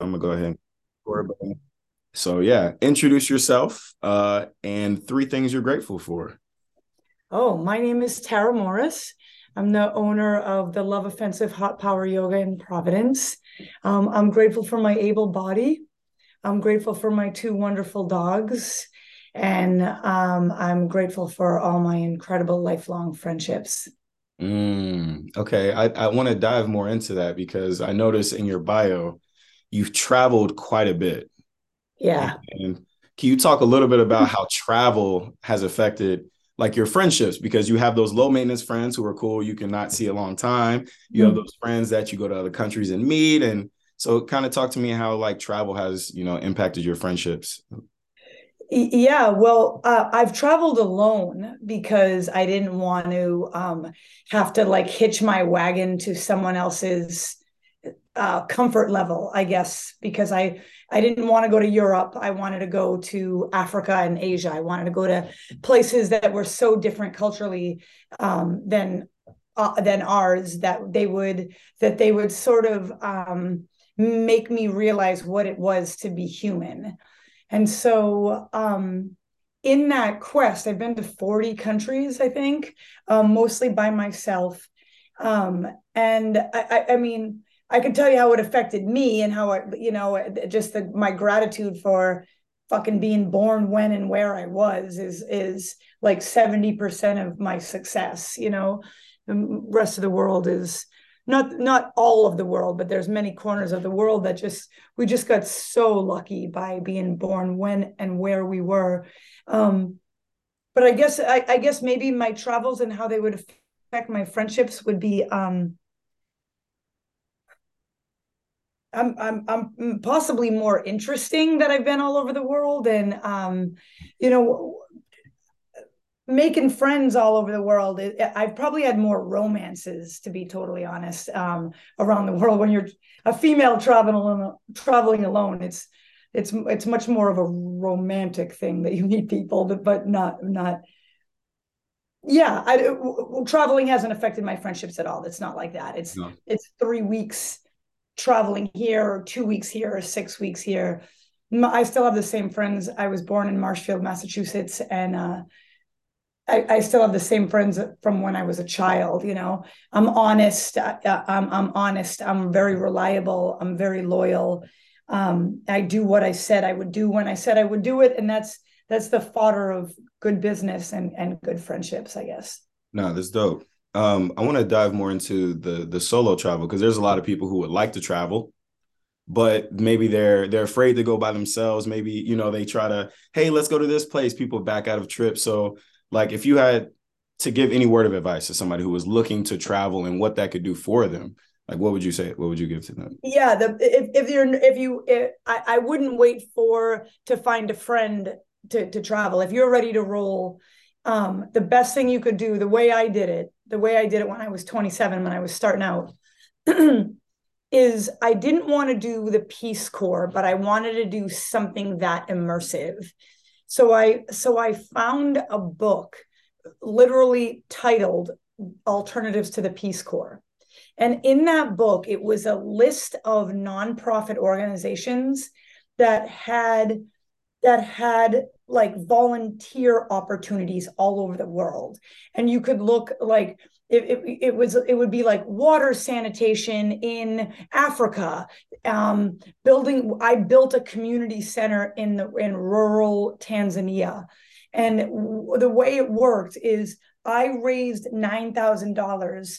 I'm gonna go ahead. So yeah, introduce yourself uh, and three things you're grateful for. Oh, my name is Tara Morris. I'm the owner of the Love Offensive Hot Power Yoga in Providence. Um, I'm grateful for my able body. I'm grateful for my two wonderful dogs. And um, I'm grateful for all my incredible lifelong friendships. Mm, okay. I, I want to dive more into that because I noticed in your bio, you've traveled quite a bit. Yeah. And can you talk a little bit about how travel has affected like your friendships because you have those low maintenance friends who are cool you cannot see a long time you mm-hmm. have those friends that you go to other countries and meet and so kind of talk to me how like travel has you know impacted your friendships yeah well uh, i've traveled alone because i didn't want to um, have to like hitch my wagon to someone else's uh, comfort level, I guess, because I I didn't want to go to Europe. I wanted to go to Africa and Asia. I wanted to go to places that were so different culturally um, than uh, than ours that they would that they would sort of um, make me realize what it was to be human. And so um, in that quest, I've been to 40 countries, I think, um, mostly by myself. Um, and I, I, I mean, I can tell you how it affected me and how I, you know, just the, my gratitude for fucking being born when and where I was is is like 70% of my success, you know. The rest of the world is not not all of the world, but there's many corners of the world that just we just got so lucky by being born when and where we were. Um, but I guess I, I guess maybe my travels and how they would affect my friendships would be um, I'm I'm I'm possibly more interesting that I've been all over the world and um you know making friends all over the world I've probably had more romances to be totally honest um around the world. When you're a female traveling alone, traveling alone it's it's it's much more of a romantic thing that you meet people but but not not yeah I, traveling hasn't affected my friendships at all. It's not like that. It's no. it's 3 weeks traveling here or two weeks here or six weeks here. I still have the same friends. I was born in Marshfield, Massachusetts, and uh, I, I, still have the same friends from when I was a child. You know, I'm honest. I, am I'm, I'm honest. I'm very reliable. I'm very loyal. Um, I do what I said I would do when I said I would do it, and that's that's the fodder of good business and and good friendships, I guess. No, that's dope um, I want to dive more into the the solo travel because there's a lot of people who would like to travel, but maybe they're they're afraid to go by themselves. Maybe you know they try to, hey, let's go to this place. People back out of trips. So, like, if you had to give any word of advice to somebody who was looking to travel and what that could do for them, like, what would you say? What would you give to them? Yeah, the if, if you're if you if, I I wouldn't wait for to find a friend to to travel. If you're ready to roll, um, the best thing you could do, the way I did it, the way I did it when I was 27, when I was starting out, is I didn't want to do the Peace Corps, but I wanted to do something that immersive. So I so I found a book literally titled Alternatives to the Peace Corps. And in that book, it was a list of nonprofit organizations that had that had like volunteer opportunities all over the world. And you could look like it, it, it, was it would be like water sanitation in africa. Um, building i built a community center in the in rural tanzania. And w- the way it worked is i raised $9000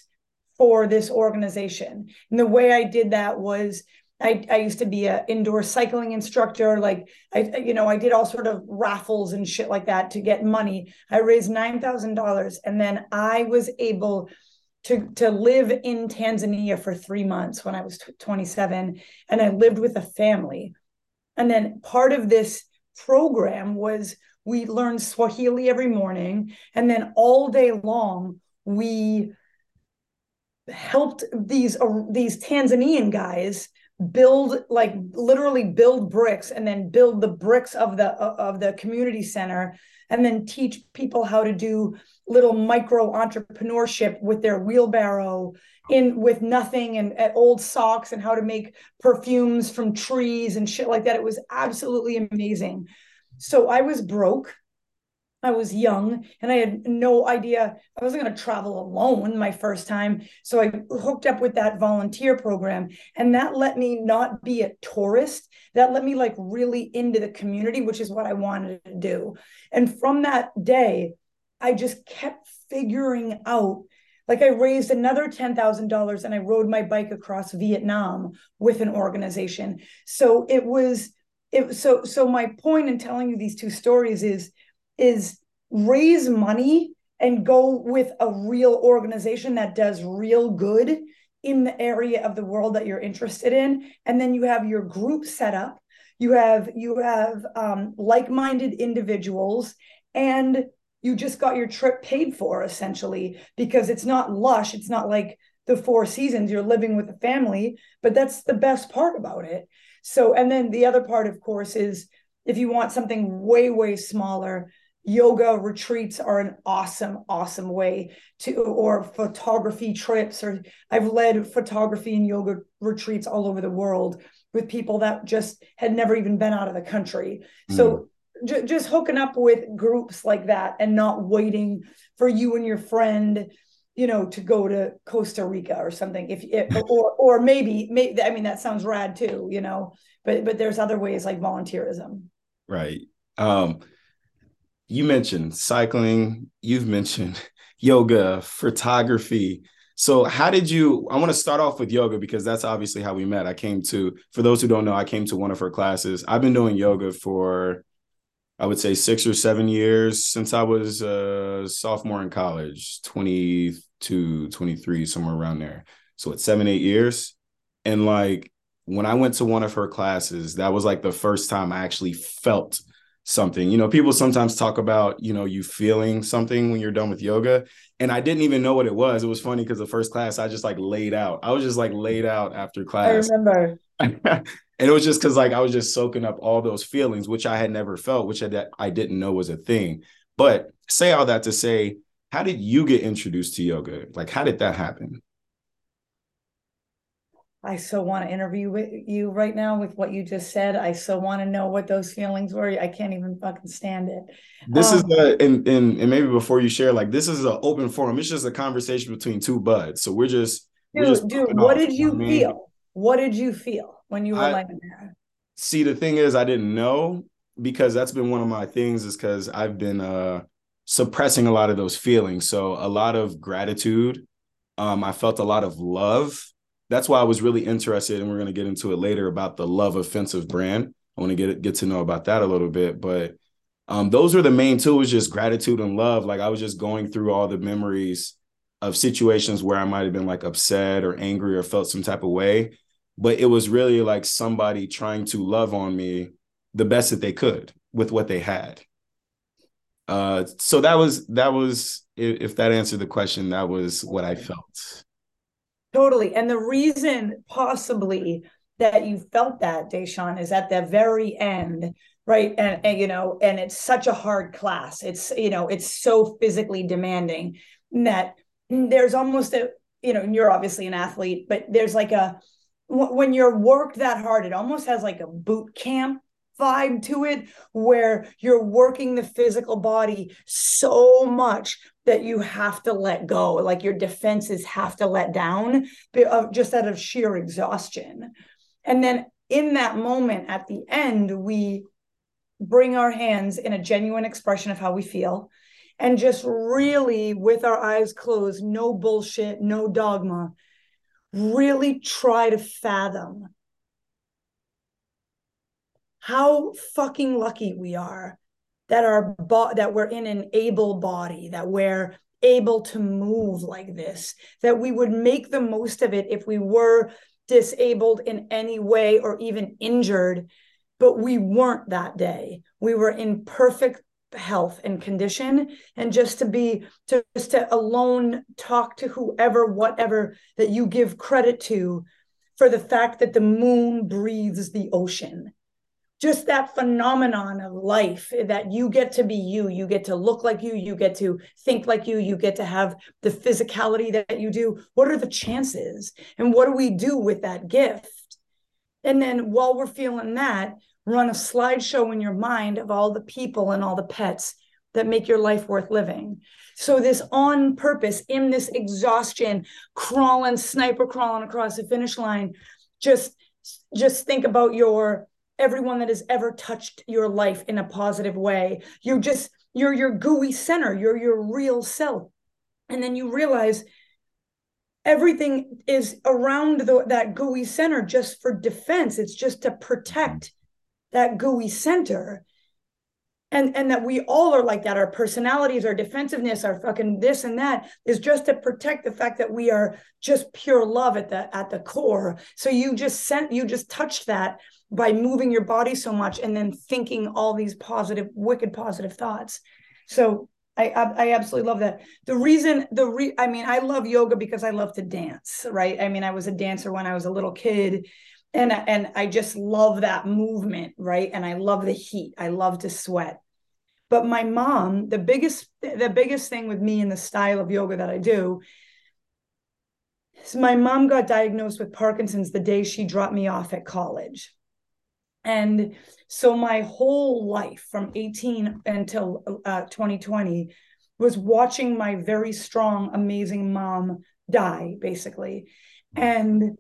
for this organization. And the way i did that was I, I used to be an indoor cycling instructor. Like I, you know, I did all sort of raffles and shit like that to get money. I raised nine thousand dollars, and then I was able to to live in Tanzania for three months when I was t- 27, and I lived with a family. And then part of this program was we learned Swahili every morning, and then all day long we helped these uh, these Tanzanian guys build like literally build bricks and then build the bricks of the uh, of the community center and then teach people how to do little micro entrepreneurship with their wheelbarrow in with nothing and, at old socks and how to make perfumes from trees and shit like that. It was absolutely amazing. So I was broke I was young and I had no idea I wasn't going to travel alone my first time. So I hooked up with that volunteer program and that let me not be a tourist. That let me like really into the community, which is what I wanted to do. And from that day, I just kept figuring out like I raised another $10,000 and I rode my bike across Vietnam with an organization. So it was it so so my point in telling you these two stories is is raise money and go with a real organization that does real good in the area of the world that you're interested in. And then you have your group set up. You have you have um, like-minded individuals and you just got your trip paid for essentially because it's not lush. It's not like the four seasons you're living with a family but that's the best part about it. So and then the other part of course is if you want something way way smaller yoga retreats are an awesome awesome way to or photography trips or i've led photography and yoga retreats all over the world with people that just had never even been out of the country. Mm. so j- just hooking up with groups like that and not waiting for you and your friend you know to go to costa rica or something. If it, or or maybe maybe i mean that sounds rad too you know but but there's other ways like volunteerism. Right. Um you mentioned cycling, you've mentioned yoga, photography. So, how did you? I want to start off with yoga because that's obviously how we met. I came to, for those who don't know, I came to one of her classes. I've been doing yoga for, I would say, six or seven years since I was a sophomore in college, 22, 23, somewhere around there. So, it's seven, eight years. And like when I went to one of her classes, that was like the first time I actually felt something. You know, people sometimes talk about, you know, you feeling something when you're done with yoga. And I didn't even know what it was. It was funny because the first class I just like laid out. I was just like laid out after class. I remember. and it was just because like I was just soaking up all those feelings, which I had never felt, which I, I didn't know was a thing. But say all that to say, how did you get introduced to yoga? Like, how did that happen? I so want to interview with you right now with what you just said. I so want to know what those feelings were. I can't even fucking stand it. This um, is the and, and and maybe before you share, like this is an open forum. It's just a conversation between two buds. So we're just dude, we're just dude. What off, did you, feel? What did you feel when you were like there? See, the thing is, I didn't know because that's been one of my things. Is because I've been uh suppressing a lot of those feelings. So a lot of gratitude. Um, I felt a lot of love that's why I was really interested, and we're going to get into it later about the Love Offensive brand. I want to get get to know about that a little bit, but um, those were the main two. Was just gratitude and love. Like I was just going through all the memories of situations where I might have been like upset or angry or felt some type of way, but it was really like somebody trying to love on me the best that they could with what they had. Uh, so that was that was if that answered the question, that was what I felt. Totally. And the reason possibly that you felt that, Deshaun, is at the very end, right? And, and, you know, and it's such a hard class. It's, you know, it's so physically demanding that there's almost a, you know, you're obviously an athlete, but there's like a, when you're worked that hard, it almost has like a boot camp vibe to it where you're working the physical body so much that you have to let go like your defenses have to let down just out of sheer exhaustion. And then in that moment at the end we bring our hands in a genuine expression of how we feel and just really with our eyes closed no bullshit no dogma really try to fathom how fucking lucky we are that our bo- that we're in an able body that we're able to move like this that we would make the most of it if we were disabled in any way or even injured. But we weren't that day. We were in perfect health and condition. And just to be to just to alone talk to whoever whatever that you give credit to for the fact that the moon breathes the ocean just that phenomenon of life that you get to be you you get to look like you you get to think like you you get to have the physicality that you do. What are the chances? And what do we do with that gift? And then while we're feeling that run a slideshow in your mind of all the people and all the pets that make your life worth living. So this on purpose in this exhaustion crawling sniper crawling across the finish line just just think about your everyone that has ever touched your life in a positive way. You're just, you're your gooey center, you're your real self. And then you realize everything is around the, that gooey center just for defense. It's just to protect that gooey center. And, and that we all are like that. Our personalities, our defensiveness, our fucking this and that is just to protect the fact that we are just pure love at the at the core. So you just sent you just touched that by moving your body so much and then thinking all these positive, wicked positive thoughts. So I, I absolutely love that. The reason the re I mean I love yoga because I love to dance, right? I mean I was a dancer when I was a little kid and and I just love that movement, right? And I love the heat. I love to sweat. But my mom, the biggest the biggest thing with me in the style of yoga that I do is my mom got diagnosed with Parkinson's the day she dropped me off at college. And so my whole life from 18 until uh, 2020 was watching my very strong, amazing mom die, basically. And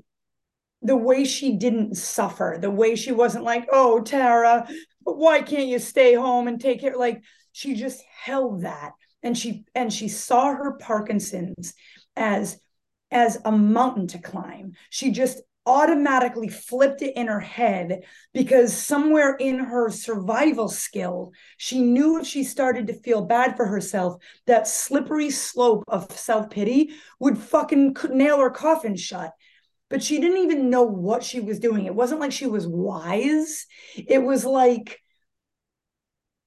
the way she didn't suffer, the way she wasn't like, oh, Tara, why can't you stay home and take care? Like she just held that. And she and she saw her Parkinson's as as a mountain to climb. She just automatically flipped it in her head because somewhere in her survival skill, she knew if she started to feel bad for herself, that slippery slope of self pity would fucking nail her coffin shut. But she didn't even know what she was doing. It wasn't like she was wise. It was like,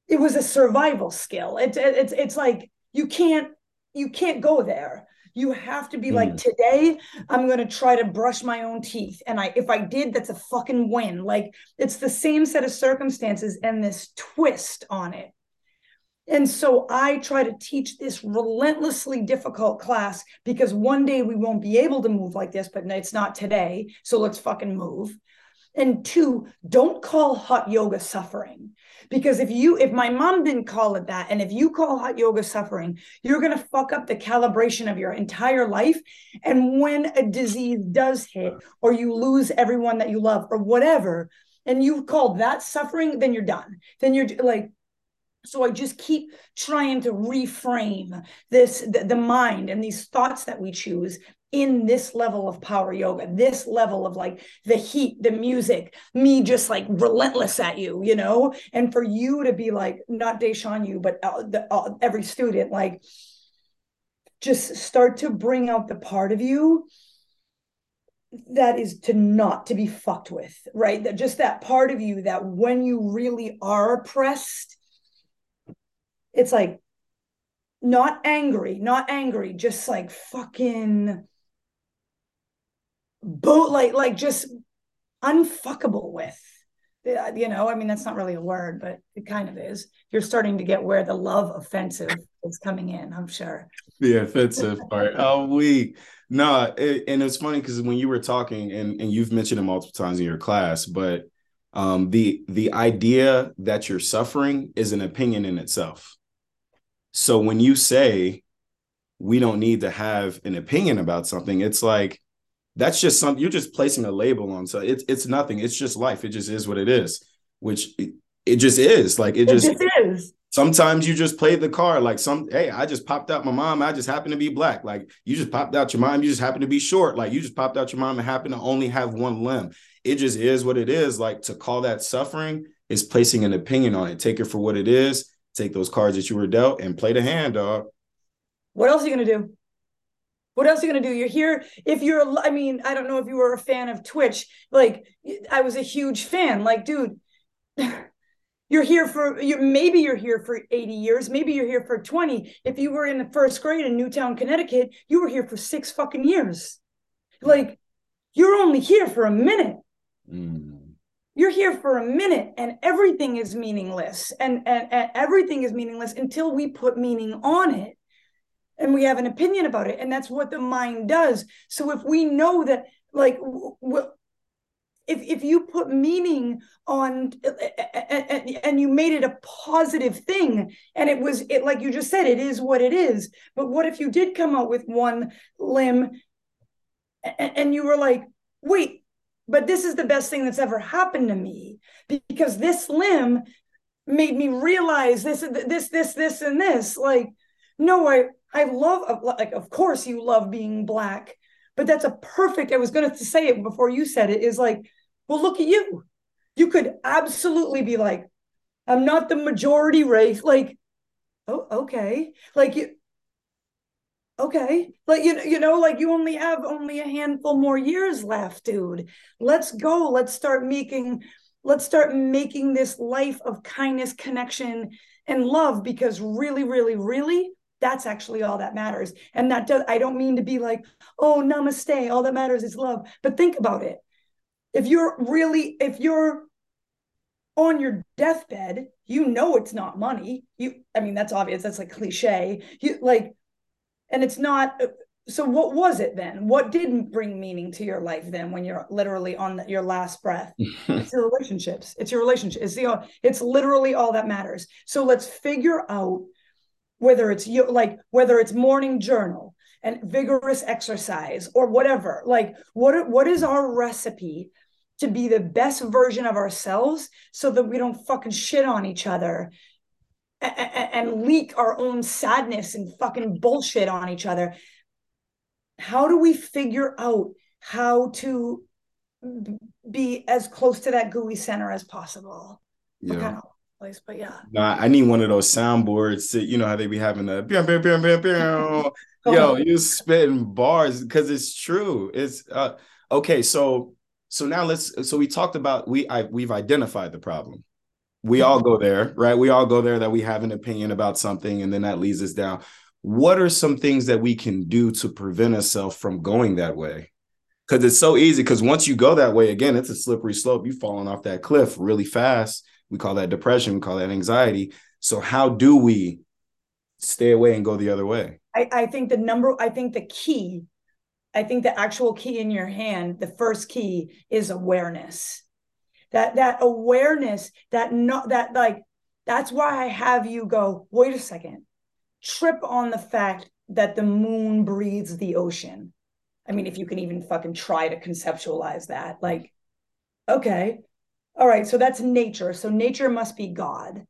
it was a survival skill. It's it's it's like you can't you can't go there you have to be mm. like, today I'm going to try to brush my own teeth. And I, if I did, that's a fucking win. Like it's the same set of circumstances and this twist on it. And so I try to teach this relentlessly difficult class because one day we won't be able to move like this, but it's not today. So let's fucking move. And two, don't call hot yoga suffering because if you if my mom didn't call it that and if you call hot yoga suffering you're going to fuck up the calibration of your entire life. And when a disease does hit or you lose everyone that you love or whatever and you call that suffering then you're done. Then you're like so i just keep trying to reframe this the, the mind and these thoughts that we choose in this level of power yoga, this level of like the heat, the music, me just like relentless at you, you know, and for you to be like not Deshawn you, but uh, the, uh, every student like just start to bring out the part of you that is to not to be fucked with, right? That just that part of you that when you really are oppressed, it's like not angry, not angry, just like fucking boot like like just unfuckable with. You know i mean that's not really a word but it kind of is. You're starting to get where the love offensive is coming in i'm sure. The offensive part. Oh we no it, and it's funny because when you were talking and, and you've mentioned it multiple times in your class but um the the idea that you're suffering is an opinion in itself. So when you say we don't need to have an opinion about something it's like that's just something you're just placing a label on. So it's it's nothing. It's just life. It just is what it is. Which it, it just is. Like it, it just, just is. Sometimes you just play the card like some. Hey, I just popped out my mom. I just happen to be black. Like you just popped out your mom. You just happen to be short. Like you just popped out your mom and happen to only have one limb. It just is what it is. Like to call that suffering is placing an opinion on it. Take it for what it is. Take those cards that you were dealt and play the hand, dog. What else are you gonna do? What else are you going to do? You're here. If you're, I mean, I don't know if you were a fan of Twitch. Like, I was a huge fan. Like, dude, you're here for, you maybe you're here for 80 years. Maybe you're here for 20. If you were in the first grade in Newtown, Connecticut, you were here for six fucking years. Like, you're only here for a minute. Mm. you're here for a minute and everything is meaningless and, and, and everything is meaningless until we put meaning on it and we have an opinion about it and that's what the mind does. So if we know that like if if you put meaning on and, you made it a positive thing and it was it like you just said it is what it is. But what if you did come out with one limb and you were like wait but this is the best thing that's ever happened to me because this limb made me realize this this this this and this. Like no i i love like of course you love being black but that's a perfect i was going to say it before you said it is like well look at you. You could absolutely be like i'm not the majority race like oh okay like you okay like you, you know like you only have only a handful more years left dude. Let's go. Let's start making let's start making this life of kindness connection and love because really really really that's actually all that matters. And that does i don't mean to be like oh namaste all that matters is love. But think about it. If you're really if you're on your deathbed you know it's not money. You i mean that's obvious. That's like cliche. You like and it's not uh, so what was it then? What didn't bring meaning to your life then when you're literally on the, your last breath? It's your relationships. It's your relationship it's the it's literally all that matters. So let's figure out whether it's you like whether it's morning journal and vigorous exercise or whatever like what what is our recipe to be the best version of ourselves so that we don't fucking shit on each other and leak our own sadness and fucking bullshit on each other. How do we figure out how to be as close to that gooey center as possible? Yeah. Kind of place, but yeah. Nah, I need one of those soundboards to, you know how they be having the bam, bam, bam, bam, bam. Yo, you spitting bars because it's true. It's uh okay. So so now let's so we talked about we I we've identified the problem we all go there, right? We all go there that we have an opinion about something and then that leads us down. What are some things that we can do to prevent ourselves from going that way? Because it's so easy. Because once you go that way, again, it's a slippery slope. You're falling off that cliff really fast. We call that depression, we call that anxiety. So, how do we stay away and go the other way? I, I think the number, I think the key, I think the actual key in your hand, the first key is awareness that that awareness that not that like that's why i have you go wait a second trip on the fact that the moon breathes the ocean i mean if you can even fucking try to conceptualize that like okay all right so that's nature so nature must be god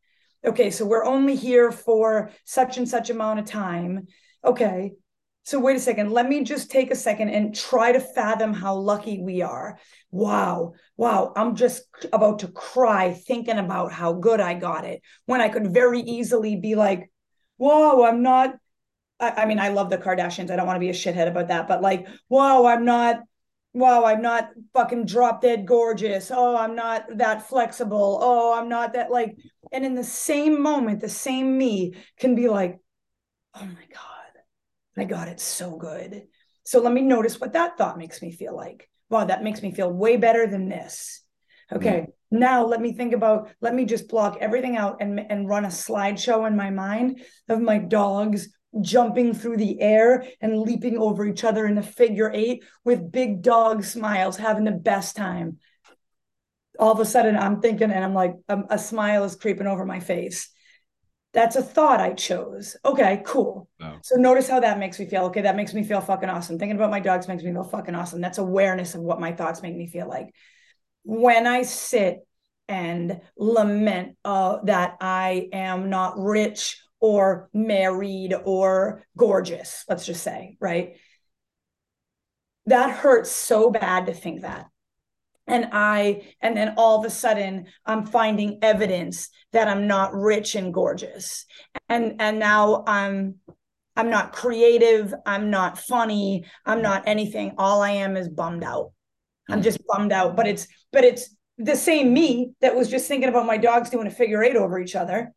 okay so we're only here for such and such amount of time okay so wait a second. Let me just take a second and try to fathom how lucky we are. Wow. Wow. I'm just about to cry thinking about how good I got it when I could very easily be like, whoa, I'm not. I, I mean, I love the Kardashians. I don't want to be a shithead about that, but like, whoa, I'm not wow, I'm not fucking drop dead gorgeous. Oh, I'm not that flexible. Oh, I'm not that like, and in the same moment, the same me can be like, oh my God, my God, it's so good. So let me notice what that thought makes me feel like. Wow, that makes me feel way better than this. Okay, mm now let me think about, let me just block everything out and, and run a slideshow in my mind of my dogs jumping through the air and leaping over each other in a figure eight with big dog smiles, having the best time. All of a sudden, I'm thinking, and I'm like, a, a smile is creeping over my face. That's a thought I chose. Okay, cool. Oh. So notice how that makes me feel. Okay, that makes me feel fucking awesome. Thinking about my dogs makes me feel fucking awesome. That's awareness of what my thoughts make me feel like. When I sit and lament uh, that I am not rich or married or gorgeous, let's just say, right? That hurts so bad to think that. And i and then all of a sudden i'm finding evidence that i'm not rich and gorgeous. And and now i'm i'm not creative i'm not funny i'm not anything. All i am is bummed out. I'm hmm. just bummed out but it's but it's the same me that was just thinking about my dogs doing a figure eight over each other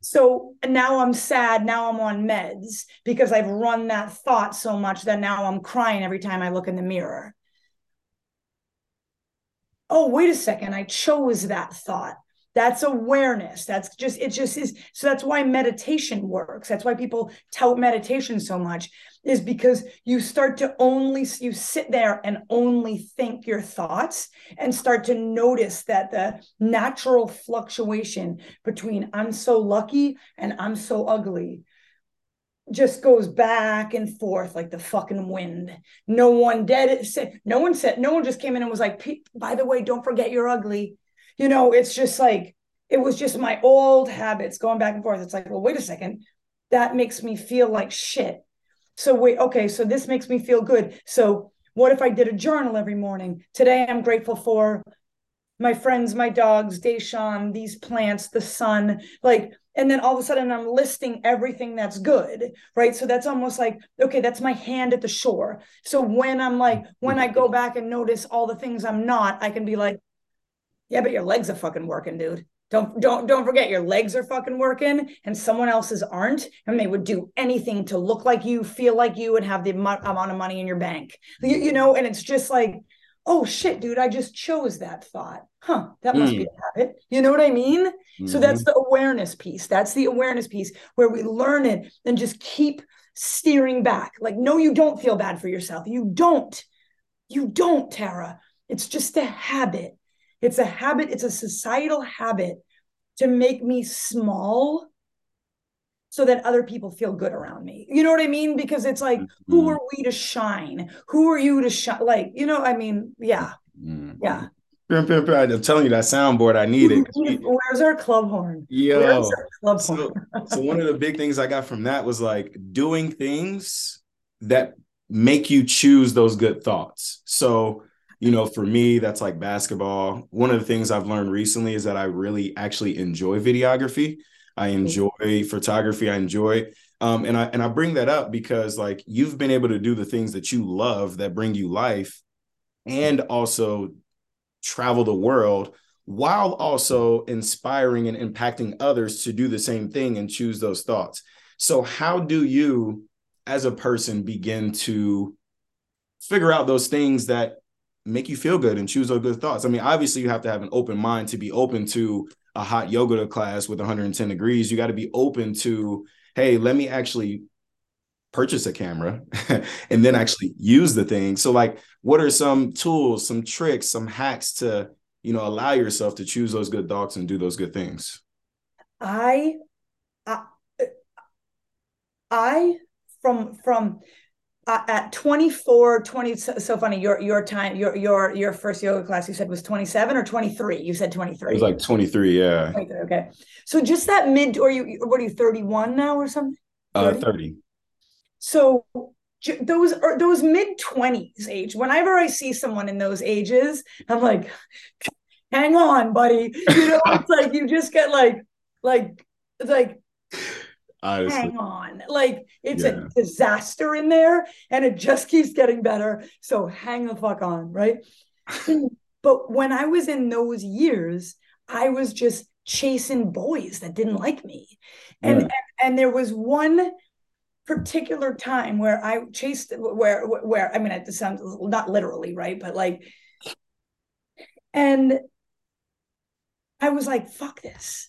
so now i'm sad now i'm on meds because i've run that thought so much that now i'm crying every time i look in the mirror oh, wait a second, I chose that thought. That's awareness. That's just, it just is. So that's why meditation works. That's why people tout meditation so much, is because you start to only, you sit there and only think your thoughts and start to notice that the natural fluctuation between I'm so lucky and I'm so ugly just goes back and forth like the fucking wind. No one it. No one said, no one just came in and was like, by the way, don't forget you're ugly. You know, it's just like, it was just my old habits going back and forth. It's like, well, wait a second. That makes me feel like shit. So wait, okay, so this makes me feel good. So what if I did a journal every morning? Today I'm grateful for my friends, my dogs, Deshawn, these plants, the sun. Like and then all of a sudden i'm listing everything that's good right so that's almost like okay that's my hand at the shore so when i'm like when i go back and notice all the things i'm not i can be like yeah but your legs are fucking working dude don't don't don't forget your legs are fucking working and someone else's aren't and they would do anything to look like you feel like you and have the amount of money in your bank you, you know and it's just like oh shit, dude, I just chose that thought. Huh, that must mm. be a habit. You know what I mean? Mm-hmm. So that's the awareness piece. That's the awareness piece where we learn it and just keep steering back. Like, no, you don't feel bad for yourself. You don't. You don't, Tara. It's just a habit. It's a habit, it's a societal habit to make me small so that other people feel good around me. You know what I mean? Because it's like, mm-hmm. who are we to shine? Who are you to shine? Like, you know, I mean, yeah. Mm-hmm. Yeah. I'm telling you that soundboard, I need it. Where's our club horn? Yo, club so, horn? so one of the big things I got from that was like doing things that make you choose those good thoughts. So, you know, for me, that's like basketball. One of the things I've learned recently is that I really actually enjoy videography. I enjoy photography. I enjoy um, and I and I bring that up because like you've been able to do the things that you love that bring you life, and also travel the world while also inspiring and impacting others to do the same thing and choose those thoughts. So how do you, as a person, begin to figure out those things that make you feel good and choose those good thoughts? I mean, obviously you have to have an open mind to be open to a hot yoga class with 110 degrees. You got to be open to, hey, let me actually purchase a camera and then actually use the thing. So like what are some tools, some tricks, some hacks to, you know, allow yourself to choose those good thoughts and do those good things? I I, I from from uh, at 24 20 so, so, funny your your time your your your first yoga class you said was 27 or 23 you said 23 it was like 23 yeah. 23, okay. So just that mid or you what are you 31 now or something? 30? uh 30 so those are those mid 20s age whenever i see someone in those ages i'm like hang on buddy. You know it's like you just get like like like Honestly. hang on. Like it's yeah. a disaster in there and it just keeps getting better. So hang the fuck on, right? but when I was in those years, I was just chasing boys that didn't like me. And, yeah. and, and there was one particular time where I chased where where I mean it sounds not literally, right? But like and I was like, fuck this.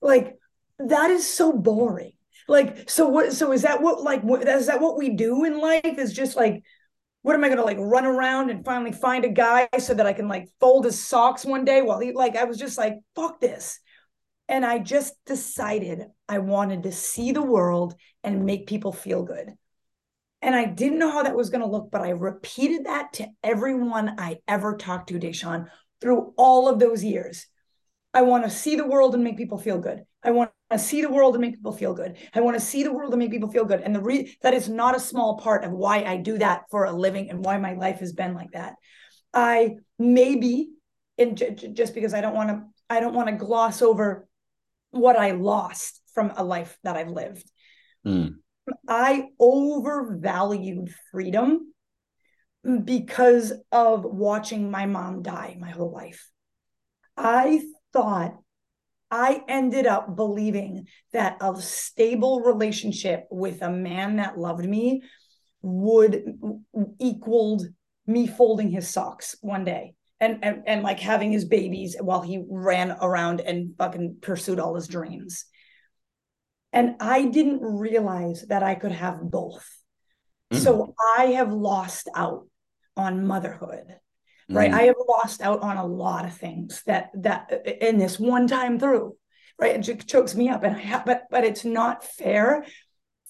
Like that is so boring like so what so is that what like what, is that what we do in life is just like what am i going to like run around and finally find a guy so that i can like fold his socks one day while he like i was just like fuck this and i just decided i wanted to see the world and make people feel good and I didn't know how that was going to look, but I repeated that to everyone I ever talked to, Deshawn, through all of those years. I want to see the world and make people feel good. I want to see the world and make people feel good. I want to see the world and make people feel good. And the re- that is not a small part of why I do that for a living and why my life has been like that. I maybe in j- just because I don't want to I don't want to gloss over what I lost from a life that I've lived. Mm. I overvalued freedom because of watching my mom die my whole life. I thought I ended up believing that a stable relationship with a man that loved me would equaled me folding his socks one day. and, and and like having his babies while he ran around and fucking pursued all his dreams. And I didn't realize that I could have both. Mm. So I have lost out on motherhood. Right. Mm. I have lost out on a lot of things that that in this one time through. Right. It chokes me up. And I have but but it's not fair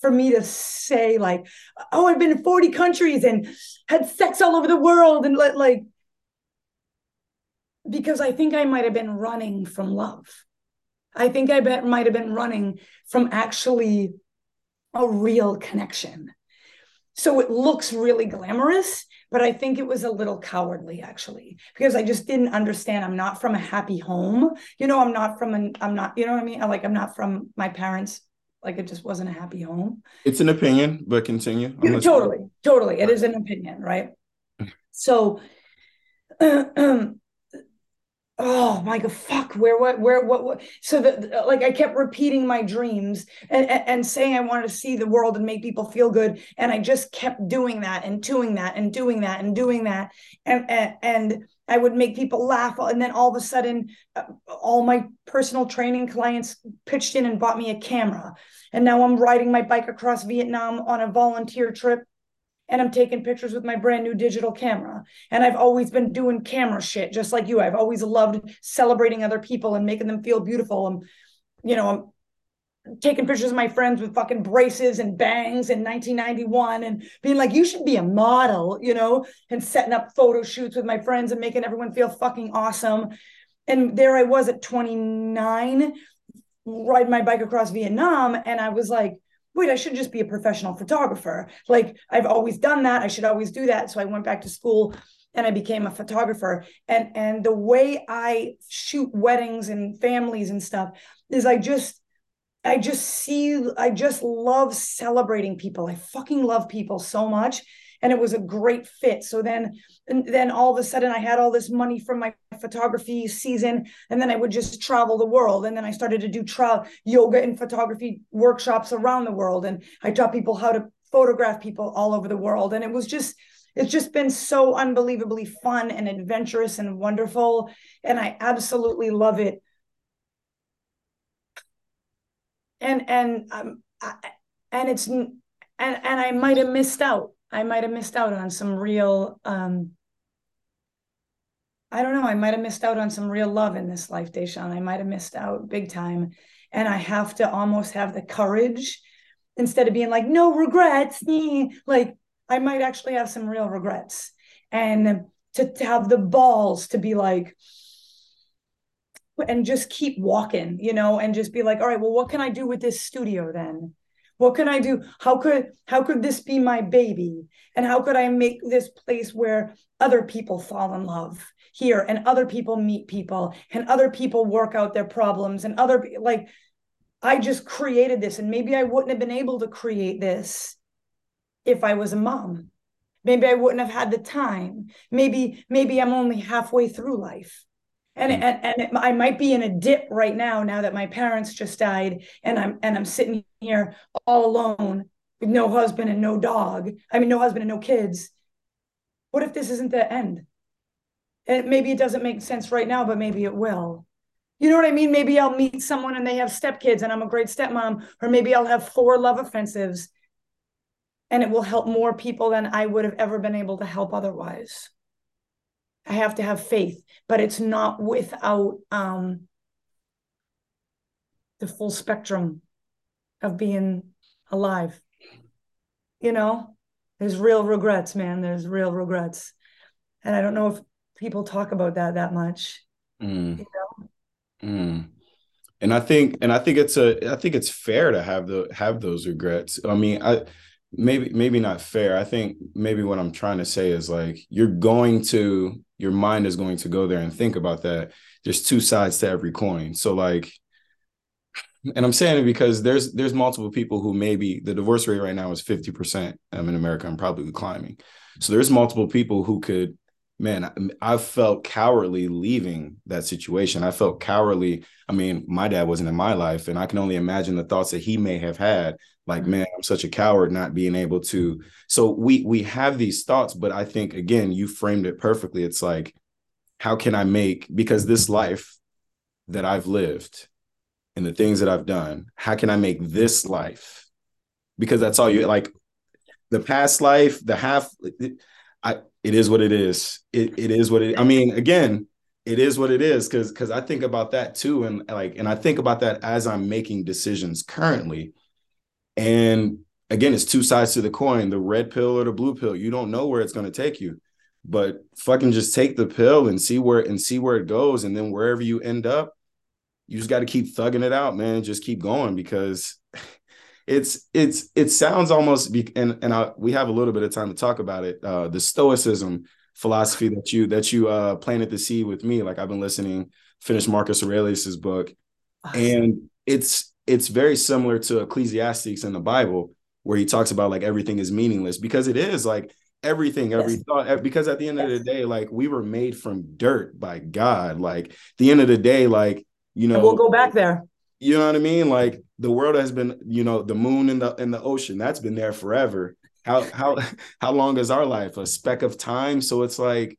for me to say like, oh, I've been in 40 countries and had sex all over the world and let like because I think I might have been running from love. I think I bet might have been running from actually a real connection. So it looks really glamorous, but I think it was a little cowardly actually, because I just didn't understand. I'm not from a happy home. You know, I'm not from an, I'm not, you know what I mean? I like, I'm not from my parents. Like it just wasn't a happy home. It's an opinion, but continue. totally, totally. It is an opinion, right? So, um, oh my god fuck where what where what, what? so that like i kept repeating my dreams and, and, and saying i wanted to see the world and make people feel good and i just kept doing that and doing that and doing that and doing that and and, and i would make people laugh and then all of a sudden uh, all my personal training clients pitched in and bought me a camera and now i'm riding my bike across vietnam on a volunteer trip and I'm taking pictures with my brand new digital camera. And I've always been doing camera shit, just like you. I've always loved celebrating other people and making them feel beautiful. And, you know, I'm taking pictures of my friends with fucking braces and bangs in 1991 and being like, you should be a model, you know, and setting up photo shoots with my friends and making everyone feel fucking awesome. And there I was at 29, riding my bike across Vietnam. And I was like, wait, I should just be a professional photographer. Like I've always done that. I should always do that. So I went back to school and I became a photographer. And and the way I shoot weddings and families and stuff is I just I just see I just love celebrating people. I fucking love people so much and it was a great fit. So then, then all of a sudden, I had all this money from my photography season, and then I would just travel the world. And then I started to do travel yoga and photography workshops around the world, and I taught people how to photograph people all over the world. And it was just it's just been so unbelievably fun and adventurous and wonderful and i absolutely love it and and um I, and it's and and i might have missed out I might have missed out on some real um I don't know, I might have missed out on some real love in this life, Deshaun. I might have missed out big time. And I have to almost have the courage instead of being like, no regrets, like I might actually have some real regrets. And to, to have the balls to be like, and just keep walking, you know, and just be like, all right, well, what can I do with this studio then? What can i do? How could how could this be my baby? And how could i make this place where other people fall in love here and other people meet people and other people work out their problems and other like i just created this and maybe i wouldn't have been able to create this if i was a mom. Maybe i wouldn't have had the time. Maybe maybe i'm only halfway through life and mm. and, and it, I might be in a dip right now now that my parents just died and I'm and I'm sitting here all alone with no husband and no dog. I mean no husband and no kids. What if this isn't the end? And maybe it doesn't make sense right now but maybe it will. You know what I mean? Maybe I'll meet someone and they have stepkids and I'm a great stepmom or maybe I'll have four love offensives and it will help more people than I would have ever been able to help otherwise I have to have faith, but it's not without um, the full spectrum of being alive. You know, there's real regrets, man. There's real regrets. And I don't know if people talk about that that much. Mm. You know? mm. And I think, and I think it's a, I think it's fair to have the have those regrets. I mean, I maybe maybe not fair. I think maybe what I'm trying to say is like you're going to your mind is going to go there and think about that. There's two sides to every coin. So like and I'm saying it because there's there's multiple people who maybe the divorce rate right now is 50% um, in America and probably climbing. So there's multiple people who could man, I felt cowardly leaving that situation. I felt cowardly. I mean, my dad wasn't in my life, and I can only imagine the thoughts that he may have had like mm-hmm. man i'm such a coward not being able to so we we have these thoughts but i think again you framed it perfectly it's like how can I make because this life that I've lived and the things that I've done, how can I make this life? Because that's all you like the past life, the half I it is what it is. It it is what it I mean, again, it is what it is because because I think about that too and like and I think about that as I'm making decisions currently. And again, it's two sides to the coin, the red pill or the blue pill. You don't know where it's going to take you. But fucking just take the pill and see where and see where it goes and then wherever you end up, you just got to keep thugging it out, man. Just keep going because it's it's it sounds almost be, and and I, we have a little bit of time to talk about it. Uh, the stoicism philosophy that you that you uh planted the seed with me. Like I've been listening, finished Marcus Aurelius's book, and it's it's very similar to Ecclesiastes in the Bible, where he talks about like everything is meaningless because it is like everything every yes. thought because at the end yes. of the day like we were made from dirt by god like the end of the day like you know and we'll go back there you know what i mean like the world has been you know the moon and the in the ocean that's been there forever how how how long is our life? A speck of time. So it's like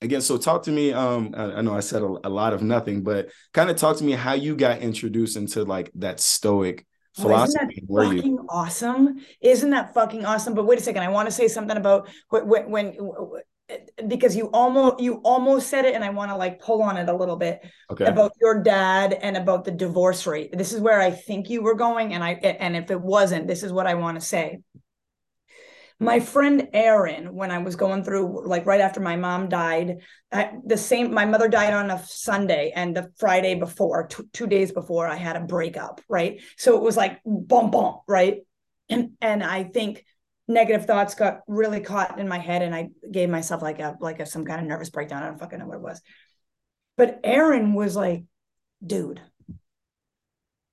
again. So talk to me. Um, I, I know I said a, a, lot of nothing, but kind of talk to me how you got introduced into like that stoic philosophy. Oh, isn't that fucking you... awesome? Isn't that fucking awesome? But wait a second. I want to say something about when, when because you almost you almost said it and i want to like pull on it a little bit okay. about your dad and about the divorce rate this is where i think you were going and i and if it wasn't this is what i want to say my friend Erin, when I was going through, like right after my mom died, I, the same, my mother died on a Sunday and the Friday before, t- two days before, I had a breakup, right? So it was like bump, bump, right? And, and I think negative thoughts got really caught in my head and I gave myself like a, like a, some kind of nervous breakdown. I don't fucking know what it was. But Aaron was like, dude,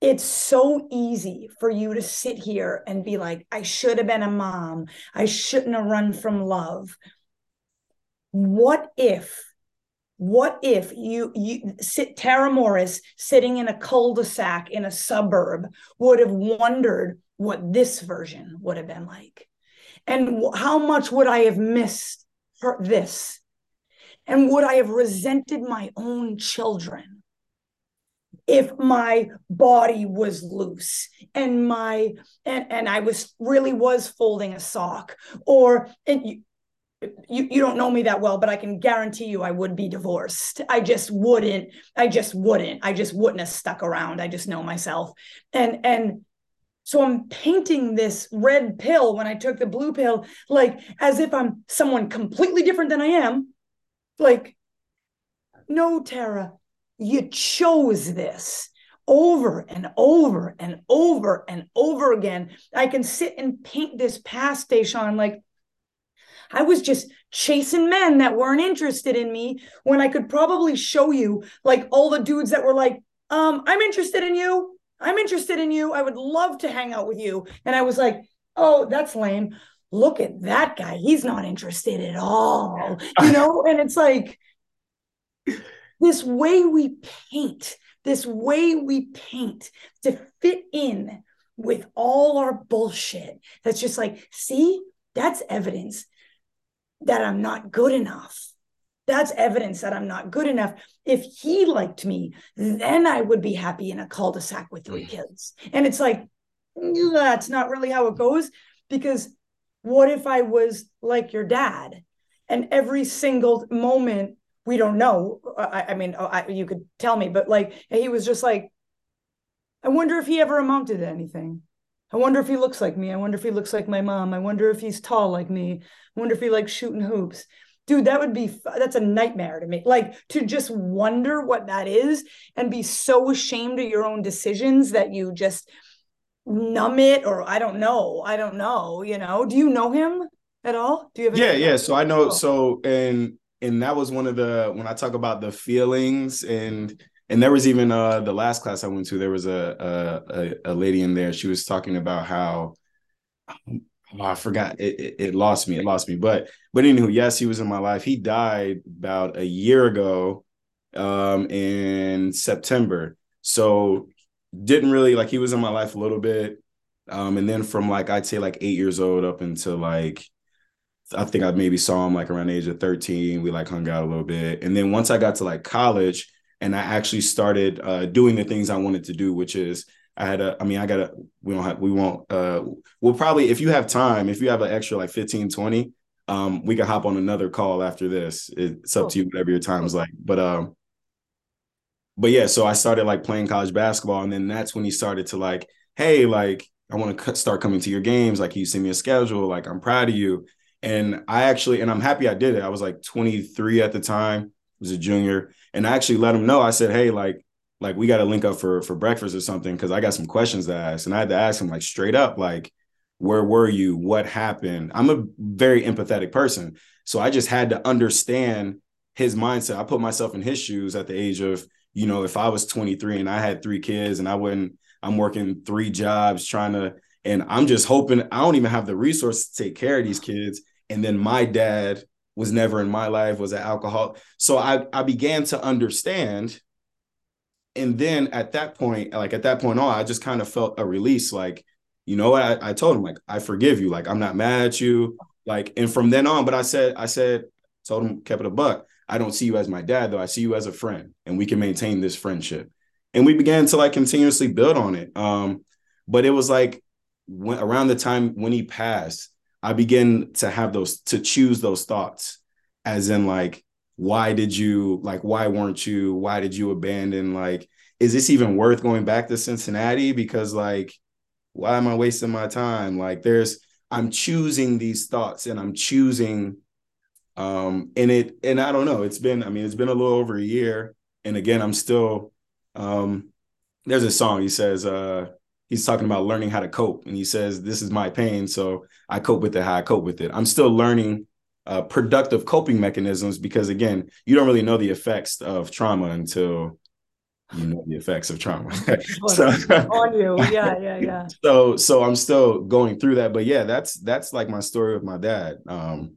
it's so easy for you to sit here and be like, I should have been a mom. I shouldn't have run from love. What if, what if you, you sit, Tara Morris sitting in a cul-de-sac in a suburb would have wondered what this version would have been like? And how much would I have missed her, this? And would I have resented my own children? if my body was loose and my and and I was really was folding a sock or and you, you you don't know me that well but I can guarantee you I would be divorced. I just wouldn't I just wouldn't. I just wouldn't have stuck around. I just know myself. And and so I'm painting this red pill when I took the blue pill like as if I'm someone completely different than I am. Like no Tara, you chose this over and over and over and over again. I can sit and paint this past, Deshaun, like I was just chasing men that weren't interested in me when I could probably show you like all the dudes that were like, um, I'm interested in you. I'm interested in you. I would love to hang out with you. And I was like, oh, that's lame. Look at that guy. He's not interested at all. You know, and it's like, this way we paint, this way we paint to fit in with all our bullshit. That's just like, see, that's evidence that I'm not good enough. That's evidence that I'm not good enough. If he liked me, then I would be happy in a cul de sac with three mm. kids. And it's like, that's not really how it goes. Because what if I was like your dad and every single moment we don't know. I, I mean, I, you could tell me, but like he was just like, I wonder if he ever amounted to anything. I wonder if he looks like me. I wonder if he looks like my mom. I wonder if he's tall like me. I wonder if he likes shooting hoops. Dude, that would be that's a nightmare to me. Like to just wonder what that is and be so ashamed of your own decisions that you just numb it or I don't know. I don't know, you know. Do you know him at all? Do you have Yeah, yeah. So I know oh. so and and that was one of the when I talk about the feelings and and there was even uh the last class I went to there was a a, a lady in there she was talking about how oh, I forgot. It, it, it lost me. It lost me. But but anywho yes he was in my life. He died about a year ago um in September. So didn't really like he was in my life a little bit um and then from like I'd say like 8 years old up until like I think I maybe saw him like around the age of 13. We like hung out a little bit. And then once I got to like college and I actually started uh, doing the things I wanted to do, which is I had a, I mean, I got a, we don't have, we won't, uh, we'll probably, if you have time, if you have an extra like 15, 20, um, we can hop on another call after this. It's up cool. to you, whatever your time is like. But, um, but yeah, so I started like playing college basketball. And then that's when he started to like, hey, like, I want to start coming to your games. Like, you send me a schedule. Like, I'm proud of you. And I actually, and I'm happy I did it. I was like 23 at the time, was a junior, and I actually let him know. I said, "Hey, like, like we got to link up for for breakfast or something because I got some questions to ask." And I had to ask him like straight up, like, "Where were you? What happened?" I'm a very empathetic person, so I just had to understand his mindset. I put myself in his shoes at the age of, you know, if I was 23 and I had three kids and I wouldn't, I'm working three jobs trying to, and I'm just hoping I don't even have the resources to take care of these kids and then my dad was never in my life was an alcohol so i i began to understand and then at that point like at that point on i just kind of felt a release like you know what? I, I told him like i forgive you. Like i'm not mad at you. Like and from then on but i said i said told him kept it a buck. I don't see you as my dad though. I see you as a friend and we can maintain this friendship. And we began to like continuously build on it. Um but it was like when, around the time when he passed I began to have those to choose those thoughts as in like why did you like why weren't you why did you abandon like is this even worth going back to Cincinnati? Because like why am I wasting my time? Like there's I'm choosing these thoughts and I'm choosing um and it and I don't know it's been I mean it's been a little over a year. And again I'm still um there's a song he says uh he's talking about learning how to cope. And he says this is my pain so i cope with it how i cope with it. I'm still learning uh, productive coping mechanisms because again you don't really know the effects of trauma until you know the effects of trauma. So, on you. Yeah yeah yeah. So so i'm still going through that but yeah that's that's like my story with my dad. Um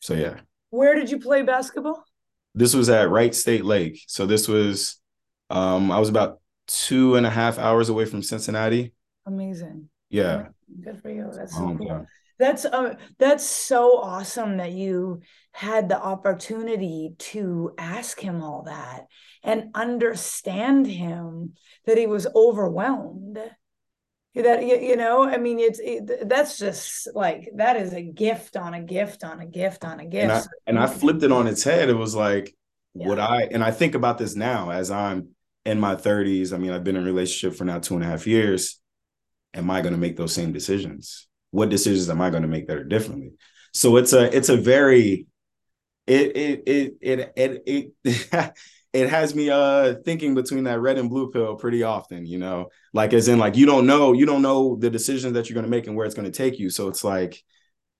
so yeah. Where did you play basketball? This was at wright state lake. So this was um i was about two and a half hours away from cincinnati. Amazing. Yeah. Good for you. That's so cool. That's uh, that's so awesome that you had the opportunity to ask him all that and understand him that he was overwhelmed. That you know i mean it's it, that's just like that is a gift on a gift on a gift on a gift and I, and I flipped it on its head. It was like yeah. would i and i think about this now as i'm in my 30s i mean i've been in a relationship for now two and a half years. Am I going to make those same decisions? What decisions am I going to make that are differently? So it's a it's a very it it it it it it, it has me uh thinking between that red and blue pill pretty often, you know, like as in like you don't know you don't know the decisions that you're going to make and where it's going to take you. So it's like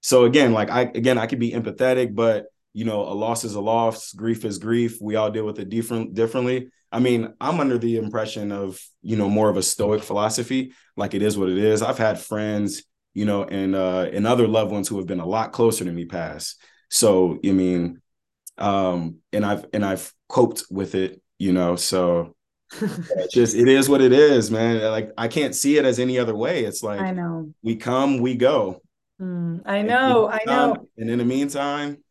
so again like I again I could be empathetic, but you know a loss is a loss, grief is grief. We all deal with it different differently. I mean, I'm under the impression of, you know, more of a stoic philosophy, like it is what it is. I've had friends, you know, and uh and other loved ones who have been a lot closer to me pass. So, I mean, um, and I've and I've coped with it, you know, so just it is what it is, man. Like I can't see it as any other way. It's like I know we come, we go. Mm, I know, I know. And in the meantime,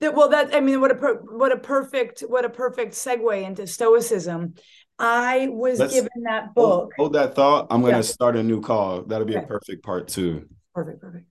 that, well, that I mean, what a per, what a perfect what a perfect segue into Stoicism. I was Let's, given that book. Hold, hold, that thought. I'm going to yeah. start a new call. That'll be okay. a perfect part two. Perfect, perfect.